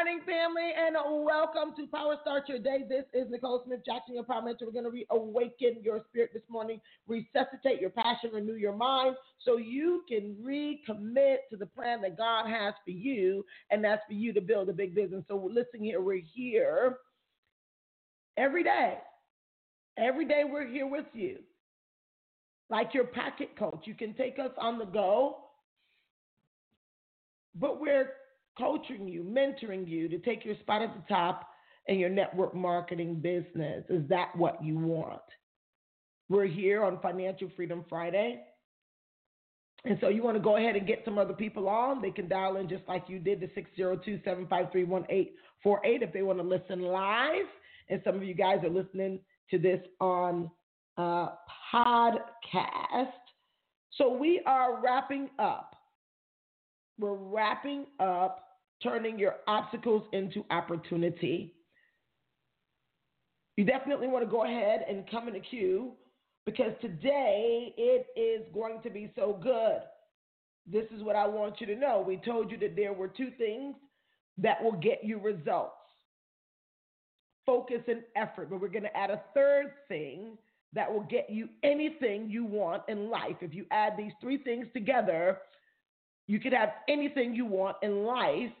Morning, family, and welcome to Power Start Your Day. This is Nicola Smith Jackson, your power mentor. We're going to reawaken your spirit this morning, resuscitate your passion, renew your mind, so you can recommit to the plan that God has for you, and that's for you to build a big business. So, listen here, we're here every day. Every day, we're here with you. Like your packet coach, you can take us on the go, but we're coaching you, mentoring you to take your spot at the top in your network marketing business. Is that what you want? We're here on Financial Freedom Friday. And so you want to go ahead and get some other people on. They can dial in just like you did to 602 753 1848 if they want to listen live. And some of you guys are listening to this on uh, podcast. So we are wrapping up. We're wrapping up turning your obstacles into opportunity. You definitely want to go ahead and come in the queue because today it is going to be so good. This is what I want you to know. We told you that there were two things that will get you results focus and effort, but we're going to add a third thing that will get you anything you want in life. If you add these three things together, you could have anything you want in life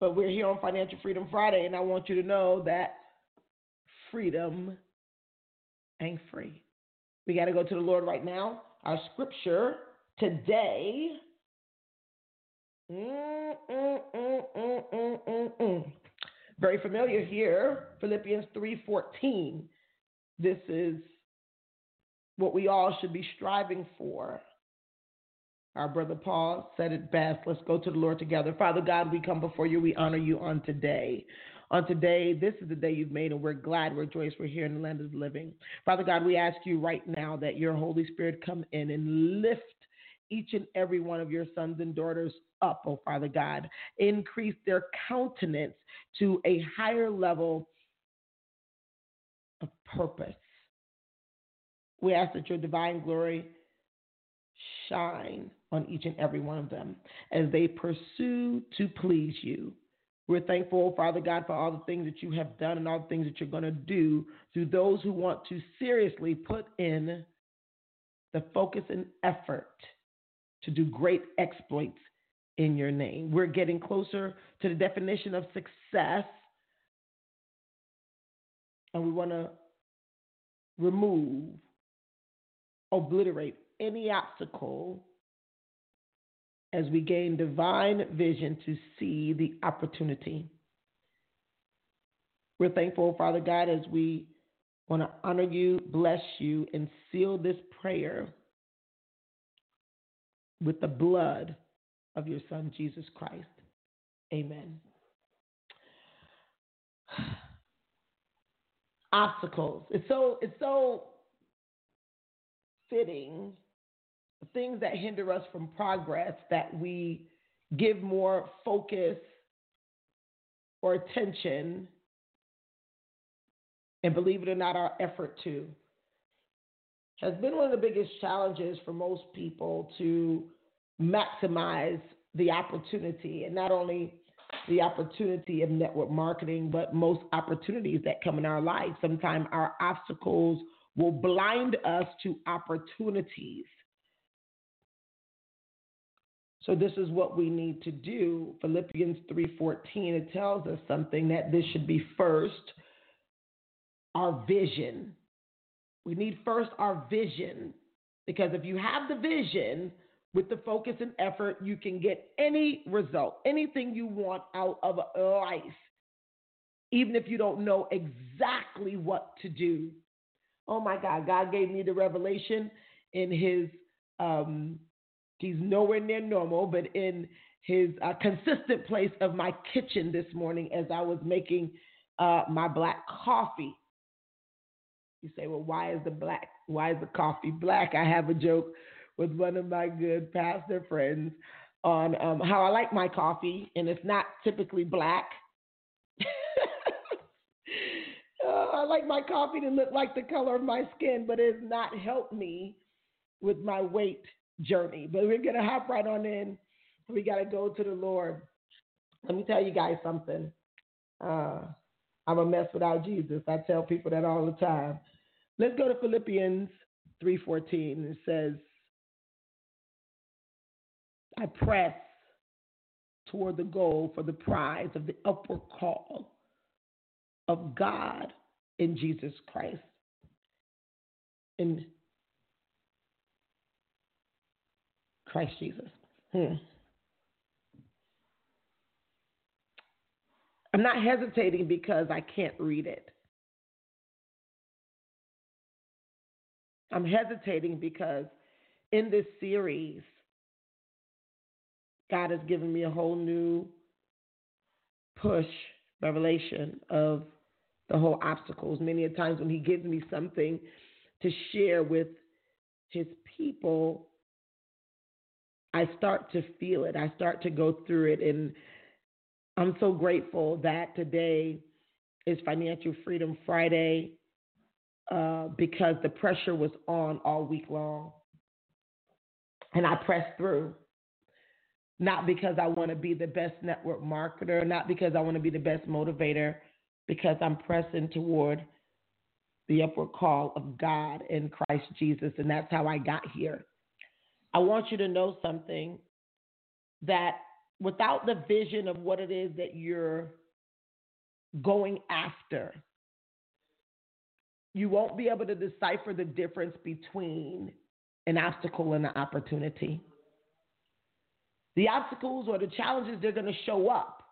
But we're here on Financial Freedom Friday, and I want you to know that freedom ain't free. We got to go to the Lord right now. Our scripture today. Mm, mm, mm, Very familiar here, Philippians 3:14. This is what we all should be striving for. Our brother Paul said it best. Let's go to the Lord together. Father God, we come before you. We honor you on today. On today, this is the day you've made, and we're glad, we're joyous, we're here in the land of the living. Father God, we ask you right now that your Holy Spirit come in and lift each and every one of your sons and daughters up, oh Father God. Increase their countenance to a higher level of purpose. We ask that your divine glory shine on each and every one of them as they pursue to please you. We're thankful, oh, Father God, for all the things that you have done and all the things that you're going to do through those who want to seriously put in the focus and effort to do great exploits in your name. We're getting closer to the definition of success, and we want to remove, obliterate any obstacle as we gain divine vision to see the opportunity. We're thankful, Father God, as we want to honor you, bless you, and seal this prayer with the blood of your Son, Jesus Christ. Amen. Obstacles. It's so it's so fitting things that hinder us from progress that we give more focus or attention and believe it or not our effort to has been one of the biggest challenges for most people to maximize the opportunity and not only the opportunity of network marketing but most opportunities that come in our life sometimes our obstacles will blind us to opportunities so this is what we need to do. Philippians 3:14 it tells us something that this should be first our vision. We need first our vision because if you have the vision with the focus and effort, you can get any result, anything you want out of life, even if you don't know exactly what to do. Oh my God, God gave me the revelation in his, um, he's nowhere near normal, but in his uh, consistent place of my kitchen this morning as I was making uh, my black coffee. You say, well, why is the black, why is the coffee black? I have a joke with one of my good pastor friends on um, how I like my coffee, and it's not typically black. uh, I like my coffee to look like the color of my skin, but it has not helped me with my weight journey. But we're gonna hop right on in. We gotta go to the Lord. Let me tell you guys something. Uh, I'm a mess without Jesus. I tell people that all the time. Let's go to Philippians 3:14. It says, I press toward the goal for the prize of the upward call of God in Jesus Christ. In Christ Jesus. Hmm. I'm not hesitating because I can't read it. I'm hesitating because in this series, God has given me a whole new push, revelation of the whole obstacles. Many a times when He gives me something to share with His people, I start to feel it. I start to go through it. And I'm so grateful that today is Financial Freedom Friday uh, because the pressure was on all week long. And I pressed through not because I want to be the best network marketer, not because I want to be the best motivator, because I'm pressing toward the upward call of God in Christ Jesus. And that's how I got here. I want you to know something that without the vision of what it is that you're going after, you won't be able to decipher the difference between an obstacle and an opportunity. The obstacles or the challenges, they're going to show up.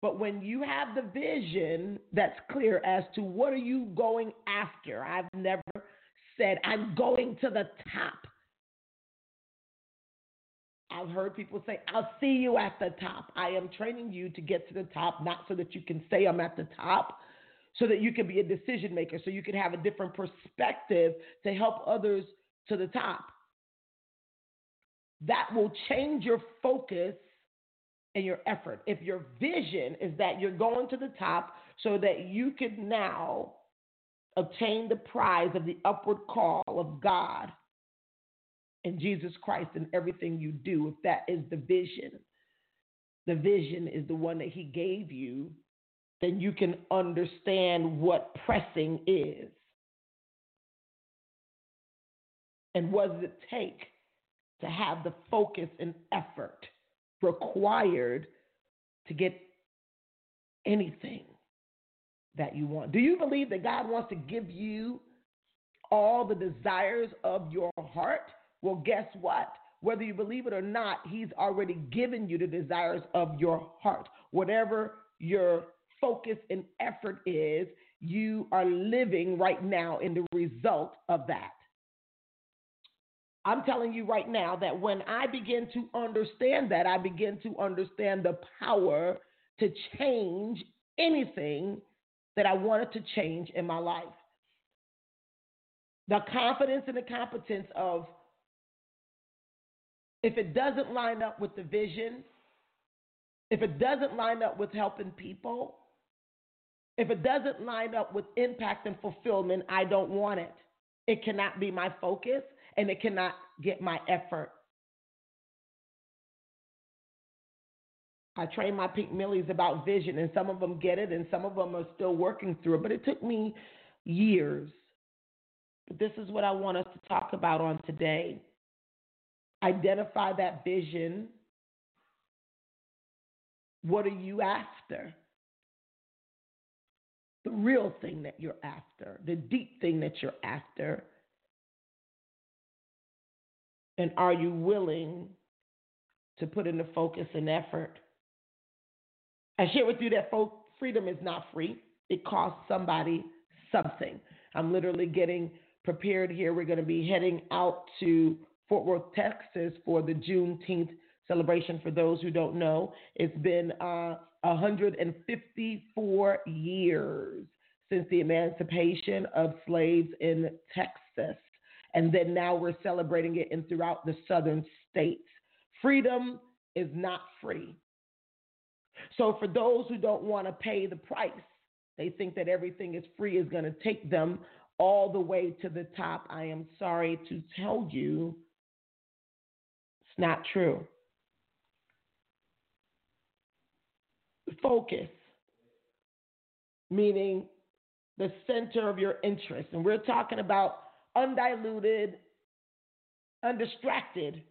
But when you have the vision that's clear as to what are you going after, I've never said, I'm going to the top. I've heard people say, I'll see you at the top. I am training you to get to the top, not so that you can say I'm at the top, so that you can be a decision maker, so you can have a different perspective to help others to the top that will change your focus and your effort. If your vision is that you're going to the top so that you can now obtain the prize of the upward call of God and Jesus Christ in everything you do, if that is the vision, the vision is the one that He gave you, then you can understand what pressing is. And what does it take to have the focus and effort required to get anything that you want. Do you believe that God wants to give you all the desires of your heart? Well, guess what? Whether you believe it or not, He's already given you the desires of your heart. Whatever your focus and effort is, you are living right now in the result of that. I'm telling you right now that when I begin to understand that, I begin to understand the power to change anything that I wanted to change in my life. The confidence and the competence of if it doesn't line up with the vision, if it doesn't line up with helping people, if it doesn't line up with impact and fulfillment, I don't want it. It cannot be my focus and it cannot get my effort. I train my pink millies about vision, and some of them get it, and some of them are still working through it. But it took me years. But this is what I want us to talk about on today. Identify that vision. What are you after? The real thing that you're after, the deep thing that you're after. And are you willing to put in the focus and effort? I share with you that freedom is not free. It costs somebody something. I'm literally getting prepared here. We're going to be heading out to Fort Worth, Texas for the Juneteenth celebration. For those who don't know, it's been uh, 154 years since the emancipation of slaves in Texas. And then now we're celebrating it in throughout the southern states. Freedom is not free. So for those who don't want to pay the price, they think that everything is free is going to take them all the way to the top. I am sorry to tell you, not true. Focus, meaning the center of your interest. And we're talking about undiluted, undistracted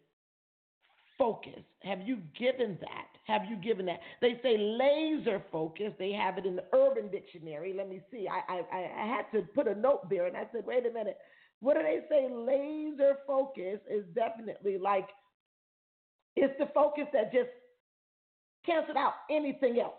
focus. Have you given that? Have you given that? They say laser focus. They have it in the Urban Dictionary. Let me see. I, I, I had to put a note there and I said, wait a minute. What do they say? Laser focus is definitely like it's the focus that just cancels out anything else.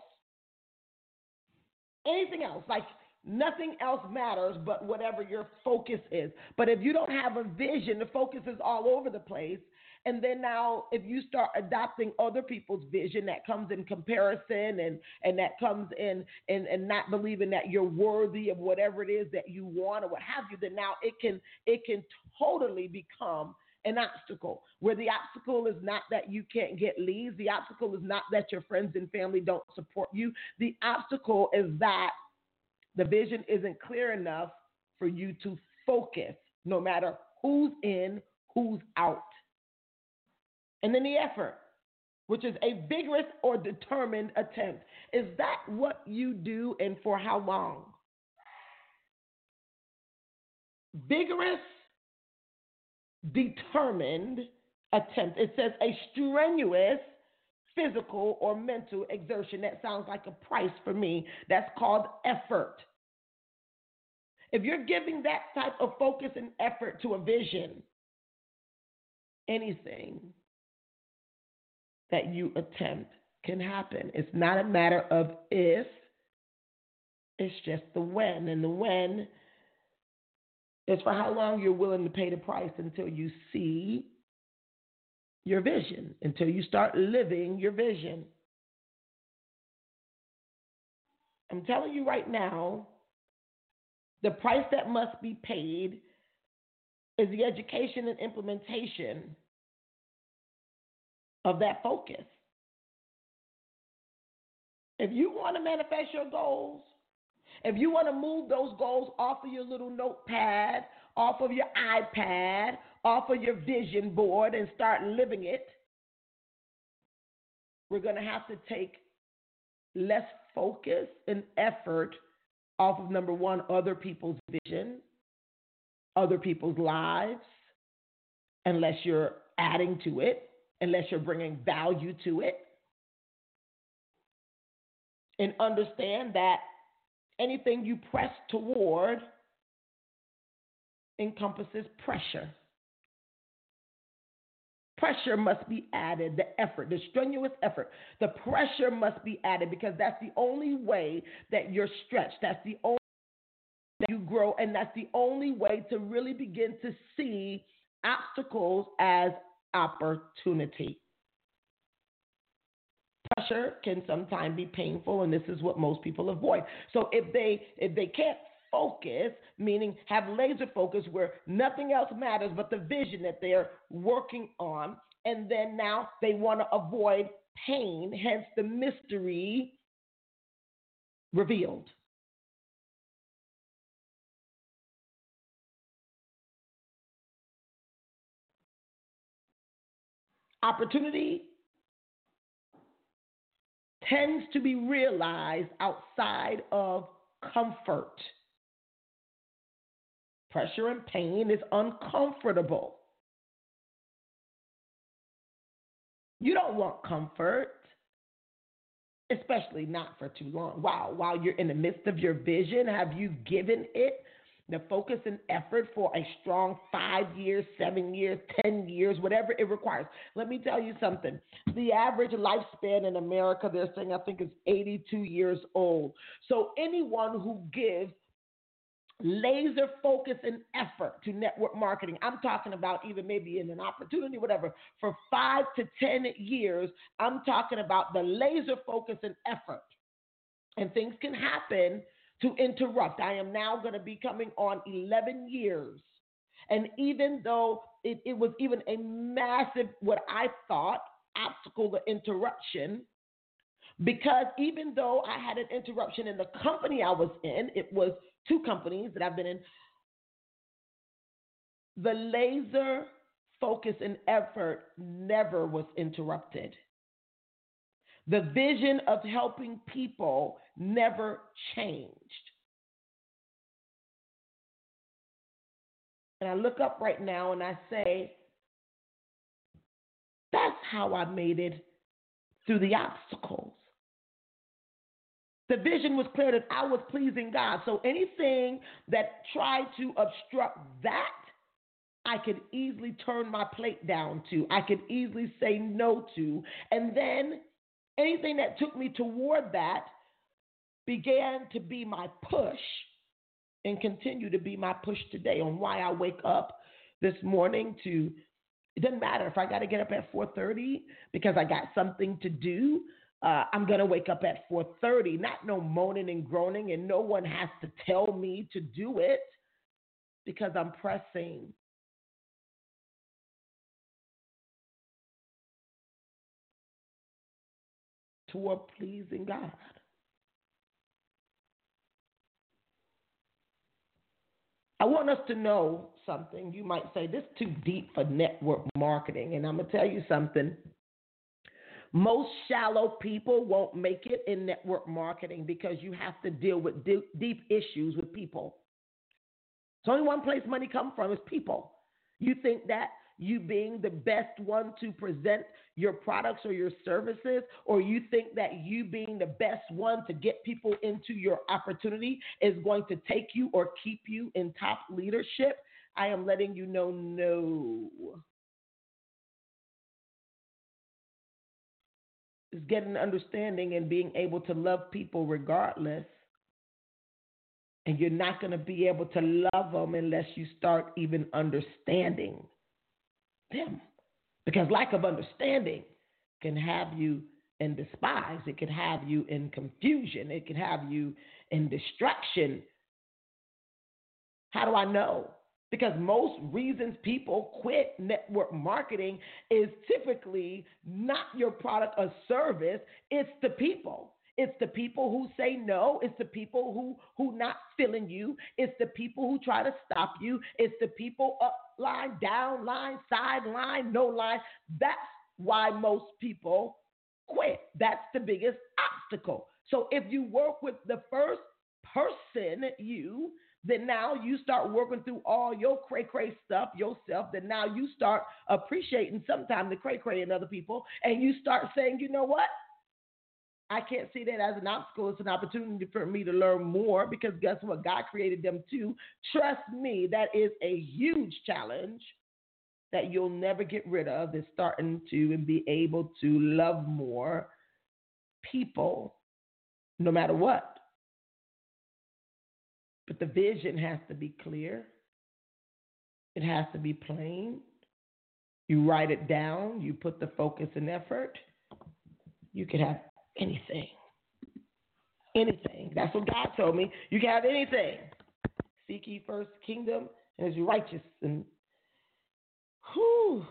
Anything else. Like Nothing else matters but whatever your focus is. But if you don't have a vision, the focus is all over the place. And then now, if you start adopting other people's vision, that comes in comparison and and that comes in and and not believing that you're worthy of whatever it is that you want or what have you, then now it can it can totally become an obstacle where the obstacle is not that you can't get leads the obstacle is not that your friends and family don't support you the obstacle is that the vision isn't clear enough for you to focus, no matter who's in, who's out. And then the effort, which is a vigorous or determined attempt. Is that what you do and for how long? Vigorous, determined attempt. It says a strenuous physical or mental exertion. That sounds like a price for me. That's called effort. If you're giving that type of focus and effort to a vision, anything that you attempt can happen. It's not a matter of if, it's just the when. And the when is for how long you're willing to pay the price until you see your vision, until you start living your vision. I'm telling you right now, the price that must be paid is the education and implementation of that focus. If you want to manifest your goals, if you want to move those goals off of your little notepad, off of your iPad, off of your vision board, and start living it, we're going to have to take less focus and effort off of number one, other people's vision, other people's lives, unless you're adding to it, unless you're bringing value to it. And understand that anything you press toward encompasses pressure. Pressure must be added, the effort, the strenuous effort. The pressure must be added because that's the only way that you're stretched. That's the only that you grow, and that's the only way to really begin to see obstacles as opportunity. Pressure can sometimes be painful, and this is what most people avoid. So if they if they can't focus, meaning have laser focus where nothing else matters but the vision that they're working on. And then now they want to avoid pain, hence the mystery revealed. Opportunity tends to be realized outside of comfort. Pressure and pain is uncomfortable. You don't want comfort, especially not for too long. Wow, while you're in the midst of your vision, have you given it the focus and effort for a strong five years, seven years, 10 years, whatever it requires? Let me tell you something. The average lifespan in America, they're saying, I think, is 82 years old. So anyone who gives laser focus and effort to network marketing. I'm talking about even maybe in an opportunity, whatever, for five to 10 years. I'm talking about the laser focus and effort. And things can happen to interrupt. I am now going to be coming on 11 years. And even though it, it was even a massive, what I thought, obstacle to interruption, because even though I had an interruption in the company I was in, it was two companies that I've been in, the laser focus and effort never was interrupted. The vision of helping people never changed. And I look up right now and I say, that's how I made it through the obstacles. The vision was clear that I was pleasing God. So anything that tried to obstruct that, I could easily turn my plate down to. I could easily say no to. And then anything that took me toward that began to be my push and continue to be my push today on why I wake up this morning to it doesn't matter if I got to get up at 4:30 because I got something to do uh, I'm gonna wake up at 4:30. Not no moaning and groaning, and no one has to tell me to do it because I'm pressing. Toward pleasing God. I want us to know something. You might say this is too deep for network marketing, and I'm gonna tell you something. Most shallow people won't make it in network marketing because you have to deal with deep, deep issues with people. It's only one place money comes from is people. You think that you being the best one to present your products or your services, or you think that you being the best one to get people into your opportunity is going to take you or keep you in top leadership, I am letting you know no. is getting understanding and being able to love people regardless. And you're not going to be able to love them unless you start even understanding them. Because lack of understanding can have you in despise, it can have you in confusion, it can have you in distraction. How do I know? Because most reasons people quit network marketing is typically not your product or service, it's the people. It's the people who say no. It's the people who who not feeling you. It's the people who try to stop you. It's the people up line, down line, sideline, no line. That's why most people quit. That's the biggest obstacle. So if you work with the first person, you then now you start working through all your cray cray stuff yourself. Then now you start appreciating sometimes the cray cray in other people, and you start saying, you know what? I can't see that as an obstacle. It's an opportunity for me to learn more because guess what? God created them too. Trust me, that is a huge challenge that you'll never get rid of. Is starting to be able to love more people no matter what. But the vision has to be clear, it has to be plain. You write it down, you put the focus and effort. You can have anything. Anything. That's what God told me. You can have anything. Seek ye first kingdom and his righteousness. and whew.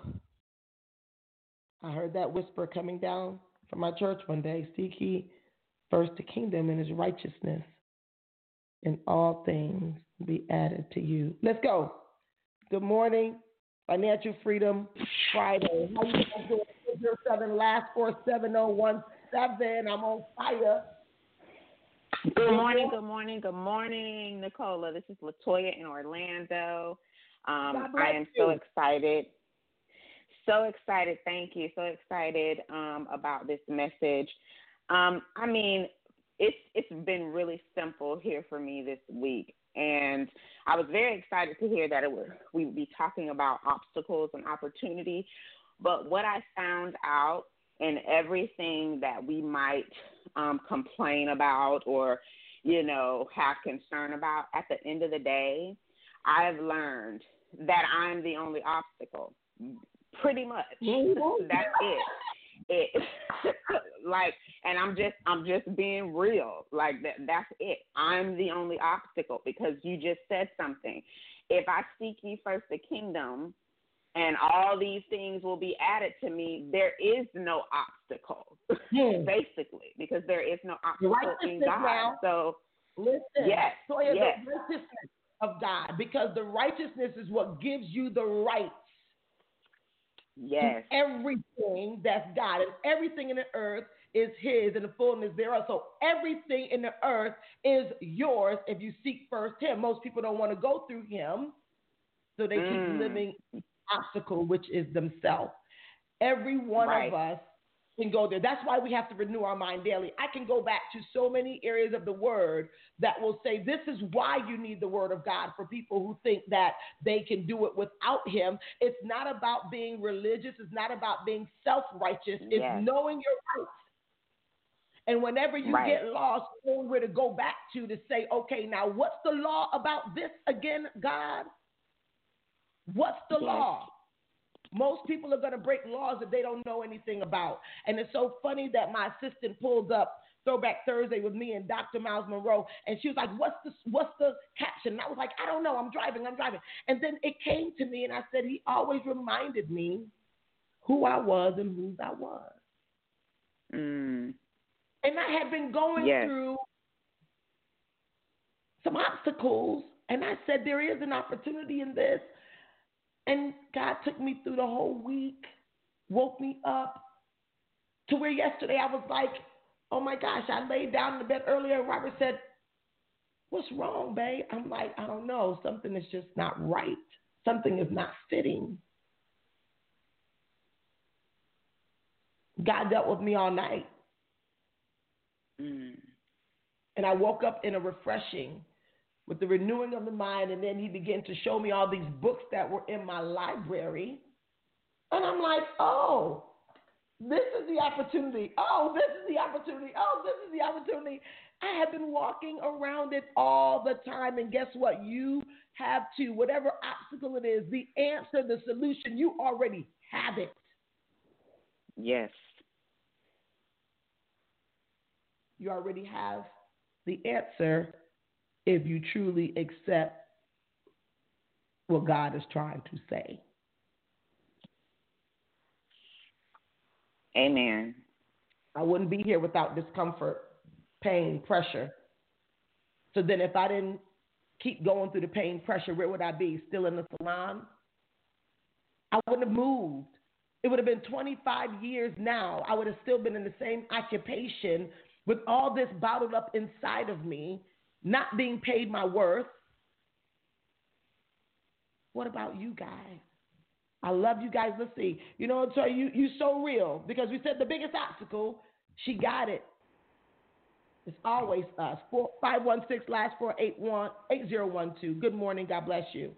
I heard that whisper coming down from my church one day. Seek ye first the kingdom and his righteousness and all things be added to you. Let's go. Good morning, Financial Freedom Friday. How you doing? Zero seven last four seven zero one seven. I'm on fire. Good morning, good morning, good morning, Nicola. This is Latoya in Orlando. Um, I am so excited. So excited. Thank you. So excited um, about this message. Um, I mean, it's it's been really simple here for me this week and I was very excited to hear that it was we would be talking about obstacles and opportunity. But what I found out in everything that we might um, complain about or you know, have concern about. At the end of the day, I've learned that I'm the only obstacle. Pretty much. That's it. It like and I'm just I'm just being real. Like that that's it. I'm the only obstacle because you just said something. If I seek ye first the kingdom and all these things will be added to me, there is no obstacle. Hmm. Basically, because there is no obstacle in God. Now, so listen, yes, so yes. the righteousness of God, because the righteousness is what gives you the right Yes. Everything that's God and everything in the earth is his and the fullness thereof. So everything in the earth is yours if you seek first him. Most people don't want to go through him. So they mm. keep living obstacle, which is themselves. Every one right. of us can go there. That's why we have to renew our mind daily. I can go back to so many areas of the word that will say this is why you need the word of God for people who think that they can do it without him. It's not about being religious, it's not about being self righteous, it's knowing your rights. And whenever you right. get lost, knowing where to go back to to say, okay, now what's the law about this again, God? What's the law? Most people are going to break laws that they don't know anything about. And it's so funny that my assistant pulled up Throwback Thursday with me and Dr. Myles Munroe, and she was like, "What's the what's the caption?" And I was like, "I don't know. I'm driving. I'm driving." And then it came to me, and I said, "He always reminded me who I was and whose I was." Mm. And I had been going yes. through some obstacles, and I said, "There is an opportunity in this." And God took me through the whole week, woke me up to where yesterday I was like, oh my gosh, I laid down in the bed earlier and Robert said, What's wrong, babe? I'm like, I don't know. Something is just not right. Something is not fitting. God dealt with me all night. Mm. And I woke up in a refreshing with the renewing of the mind, and then he began to show me all these books that were in my library. And I'm like, oh, this is the opportunity. Oh, this is the opportunity. Oh, this is the opportunity. I have been walking around it all the time. And guess what? You have to, whatever obstacle it is, the answer, the solution, you already have it. Yes. You already have the answer if you truly accept what God is trying to say. Amen. I wouldn't be here without discomfort, pain, pressure. So then, if I didn't keep going through the pain, pressure, where would I be? Still in the salon? I wouldn't have moved. It would have been 25 years now. I would have still been in the same occupation with all this bottled up inside of me not being paid my worth. What about you guys? I love you guys. Let's see. You know, so you you so real because we said the biggest obstacle, she got it. It's always us. Four five one six last four eight one eight zero one two. Good morning. God bless you.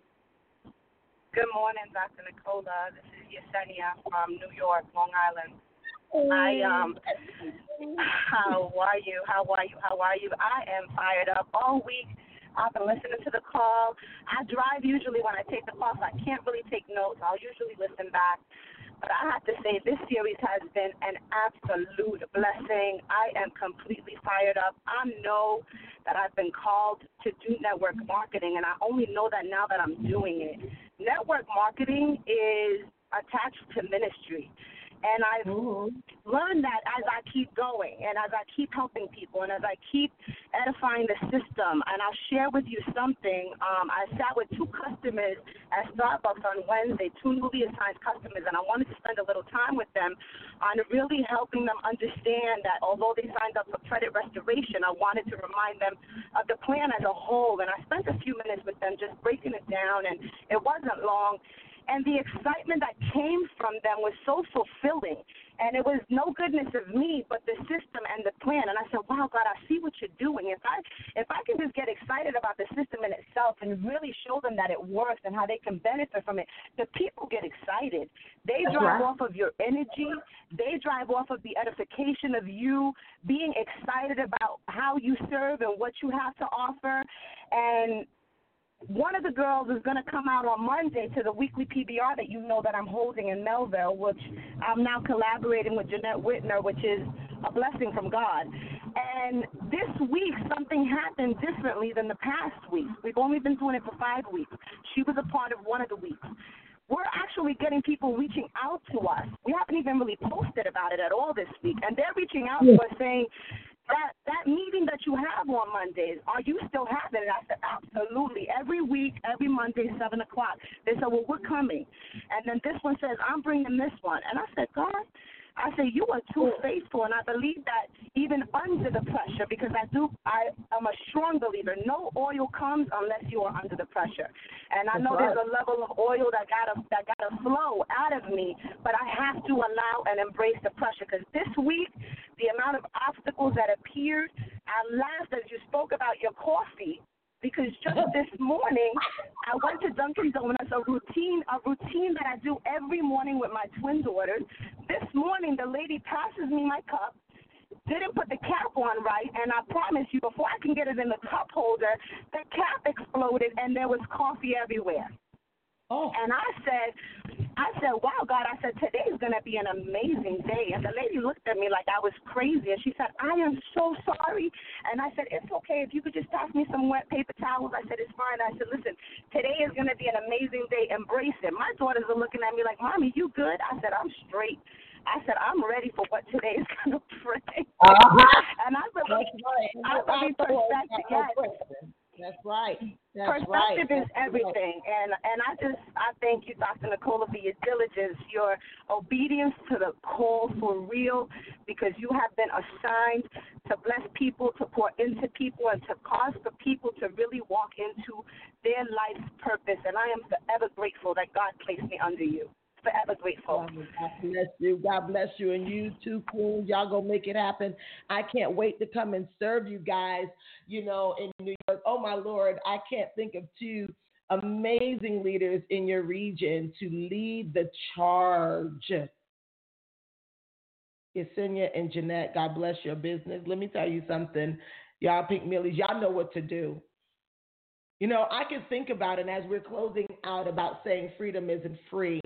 Good morning, Dr. Nicola. This is Yesenia from New York, Long Island. I um how are you? How are you? How are you? I am fired up all week. I've been listening to the call. I drive usually when I take the call, so I can't really take notes. I'll usually listen back. But I have to say, this series has been an absolute blessing. I am completely fired up. I know that I've been called to do network marketing, and I only know that now that I'm doing it. Network marketing is attached to ministry. And I've mm-hmm. learned that as I keep going and as I keep helping people and as I keep edifying the system. And I'll share with you something. Um, I sat with two customers at Starbucks on Wednesday, two newly assigned customers, and I wanted to spend a little time with them on really helping them understand that although they signed up for credit restoration, I wanted to remind them of the plan as a whole. And I spent a few minutes with them just breaking it down, and it wasn't long. And the excitement that came from them was so fulfilling. And it was no goodness of me, but the system and the plan. And I said, Wow, God, I see what you're doing. If I if I can just get excited about the system in itself and really show them that it works and how they can benefit from it, the people get excited. They drive off of your energy. They drive off of the edification of you being excited about how you serve and what you have to offer. And one of the girls is going to come out on Monday to the weekly PBR that you know that I'm holding in Melville, which I'm now collaborating with Jeanette Whitner, which is a blessing from God. And this week, something happened differently than the past week. We've only been doing it for five weeks. She was a part of one of the weeks. We're actually getting people reaching out to us. We haven't even really posted about it at all this week. And they're reaching out to us saying, that that meeting that you have on Mondays, are you still having it? I said, absolutely. Every week, every Monday, seven o'clock. They said, well, we're coming, and then this one says, I'm bringing this one, and I said, God, I say you are too mm. faithful, and I believe that even under the pressure, because I do, I am a strong believer. No oil comes unless you are under the pressure, and I know there's a level of oil that gotta that gotta flow out of me, but I have to allow and embrace the pressure. Because this week, the amount of obstacles that appeared, I laughed as you spoke about your coffee because just this morning to Dunkin' Donuts, a routine, a routine that I do every morning with my twin daughters. This morning, the lady passes me my cup, didn't put the cap on right, and I promise you, before I can get it in the cup holder, the cap exploded and there was coffee everywhere. Oh. And I said, I said, wow, God, I said, today is going to be an amazing day. And the lady looked at me like I was crazy. And she said, I am so sorry. And I said, it's okay. If you could just pass me some wet paper towels. I said, it's fine. I said, listen, today is going to be an amazing day. Embrace it. My daughters are looking at me like, Mommy, you good? I said, I'm straight. I said, I'm ready for what today is going to bring. Uh-huh. and I believe, right. I believe perspective, yes. That's right. That's Perspective right. is everything, and and I just I thank you, Dr. Nicola, for your diligence, your obedience to the call for real, because you have been assigned to bless people, to pour into people, and to cause the people to really walk into their life's purpose. And I am forever grateful that God placed me under you forever grateful. God bless you. God bless you. And you too, Queen. Y'all go make it happen. I can't wait to come and serve you guys, you know, in New York. Oh, my Lord. I can't think of two amazing leaders in your region to lead the charge. Yesenia and Jeanette, God bless your business. Let me tell you something. Y'all pink millies, y'all know what to do. You know, I can think about it as we're closing out about saying freedom isn't free.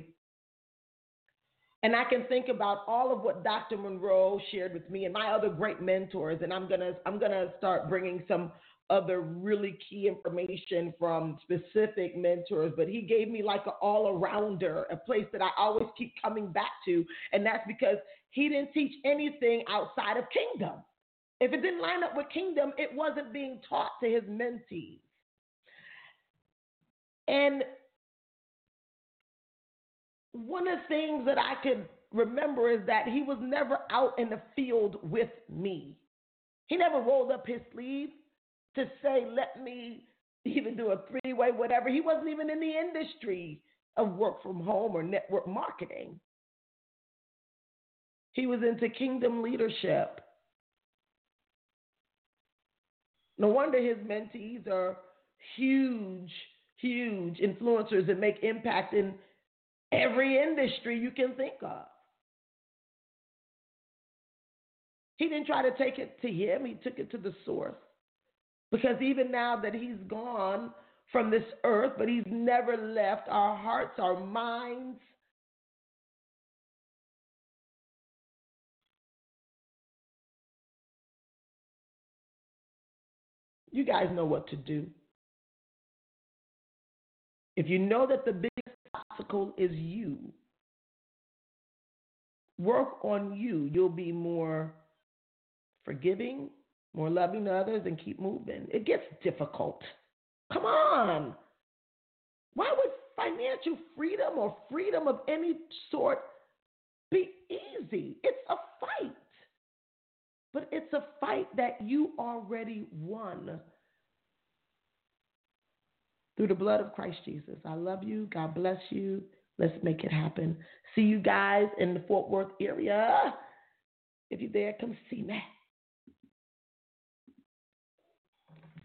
And I can think about all of what Dr. Munroe shared with me and my other great mentors. And I'm gonna I'm gonna start bringing some other really key information from specific mentors. But he gave me like an all arounder, a place that I always keep coming back to, and that's because he didn't teach anything outside of kingdom. If it didn't line up with kingdom, it wasn't being taught to his mentees. And one of the things that I can remember is that he was never out in the field with me. He never rolled up his sleeve to say, let me even do a three way, whatever. He wasn't even in the industry of work from home or network marketing. He was into kingdom leadership. No wonder his mentees are huge, huge influencers that make impact in every industry you can think of. He didn't try to take it to him, he took it to the source. Because even now that he's gone from this earth, but he's never left our hearts, our minds. You guys know what to do. If you know that the biggest obstacle is you. Work on you. You'll be more forgiving, more loving to others, and keep moving. It gets difficult. Come on. Why would financial freedom or freedom of any sort be easy? It's a fight. But it's a fight that you already won through the blood of Christ Jesus. I love you. God bless you. Let's make it happen. See you guys in the Fort Worth area. If you're there, come see me.